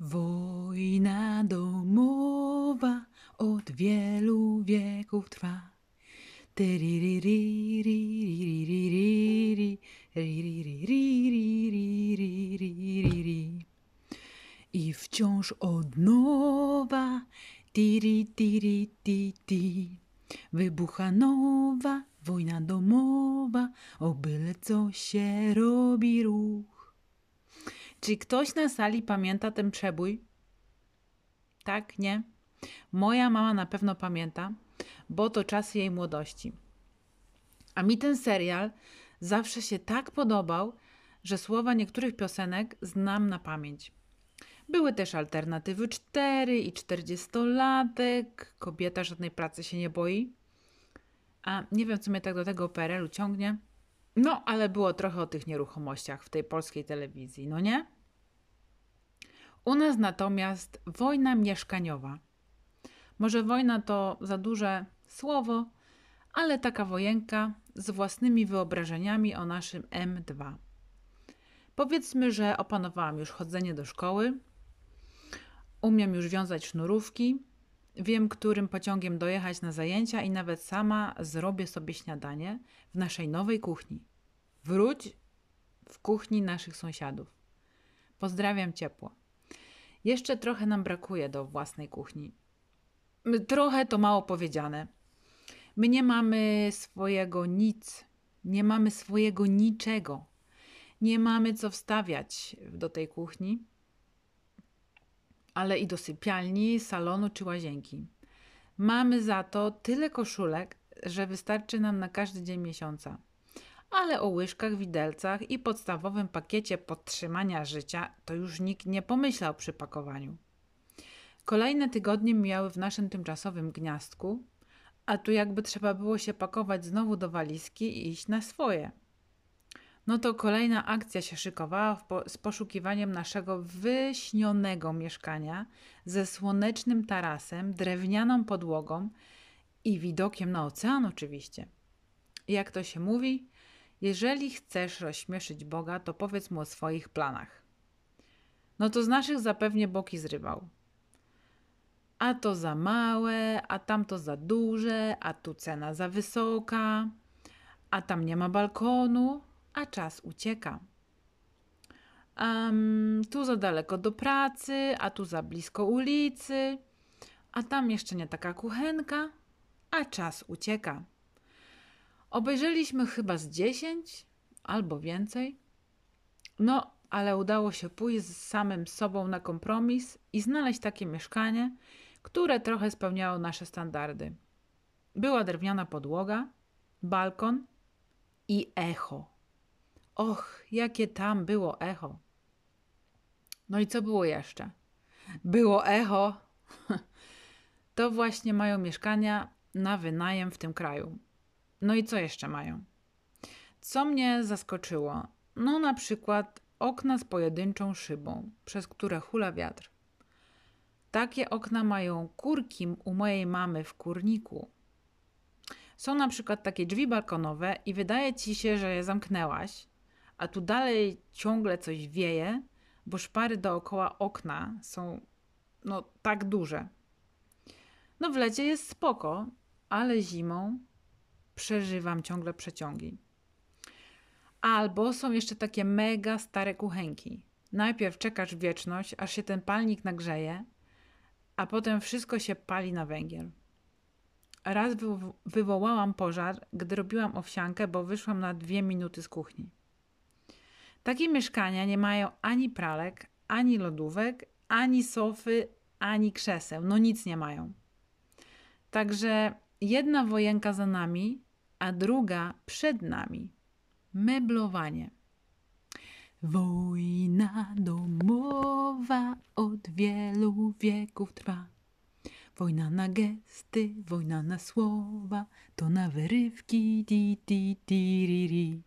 Wojna domowa od wielu wieków trwa. I wciąż od nowa tiri tiri ti ti wybucha nowa wojna domowa, o byle co się robi ruch. Czy ktoś na sali pamięta ten przebój? Tak, nie? Moja mama na pewno pamięta, bo to czasy jej młodości. A mi ten serial zawsze się tak podobał, że słowa niektórych piosenek znam na pamięć. Były też alternatywy 4 i 40-latek, kobieta żadnej pracy się nie boi. A nie wiem, co mnie tak do tego PRL-u ciągnie. No, ale było trochę o tych nieruchomościach w tej polskiej telewizji, no nie? U nas natomiast wojna mieszkaniowa. Może wojna to za duże słowo, ale taka wojenka z własnymi wyobrażeniami o naszym M2. Powiedzmy, że opanowałam już chodzenie do szkoły, umiem już wiązać sznurówki, wiem, którym pociągiem dojechać na zajęcia i nawet sama zrobię sobie śniadanie w naszej nowej kuchni. Wróć w kuchni naszych sąsiadów. Pozdrawiam ciepło. Jeszcze trochę nam brakuje do własnej kuchni. Trochę to mało powiedziane. My nie mamy swojego nic, nie mamy swojego niczego. Nie mamy co wstawiać do tej kuchni, ale i do sypialni, salonu czy łazienki. Mamy za to tyle koszulek, że wystarczy nam na każdy dzień miesiąca. Ale o łyżkach, widelcach i podstawowym pakiecie podtrzymania życia to już nikt nie pomyślał przy pakowaniu. Kolejne tygodnie mijały w naszym tymczasowym gniazdku, a tu jakby trzeba było się pakować znowu do walizki i iść na swoje. No to kolejna akcja się szykowała po, z poszukiwaniem naszego wyśnionego mieszkania ze słonecznym tarasem, drewnianą podłogą i widokiem na ocean oczywiście. Jak to się mówi, jeżeli chcesz rozśmieszyć Boga, to powiedz mu o swoich planach. No to z naszych zapewnie boki zrywał. A to za małe, a tamto za duże, a tu cena za wysoka, a tam nie ma balkonu, a czas ucieka. Um, tu za daleko do pracy, a tu za blisko ulicy, a tam jeszcze nie taka kuchenka, a czas ucieka. Obejrzeliśmy chyba z dziesięć albo więcej. No, ale udało się pójść z samym sobą na kompromis i znaleźć takie mieszkanie, które trochę spełniało nasze standardy. Była drewniana podłoga, balkon i echo. Och, jakie tam było echo. No i co było jeszcze? Było echo. To właśnie mają mieszkania na wynajem w tym kraju. No i co jeszcze mają? Co mnie zaskoczyło? No na przykład okna z pojedynczą szybą, przez które hula wiatr. Takie okna mają kurki u mojej mamy w kurniku. Są na przykład takie drzwi balkonowe i wydaje ci się, że je zamknęłaś, a tu dalej ciągle coś wieje, bo szpary dookoła okna są no tak duże. No w lecie jest spoko, ale zimą przeżywam ciągle przeciągi. Albo są jeszcze takie mega stare kuchenki. Najpierw czekasz wieczność, aż się ten palnik nagrzeje, a potem wszystko się pali na węgiel. Raz wywołałam pożar, gdy robiłam owsiankę, bo wyszłam na dwie minuty z kuchni. Takie mieszkania nie mają ani pralek, ani lodówek, ani sofy, ani krzeseł. No nic nie mają. Także jedna wojenka za nami, a druga przed nami. Meblowanie. Wojna domowa od wielu wieków trwa. Wojna na gesty, wojna na słowa, to na wyrywki, di, di, di, ri, ri.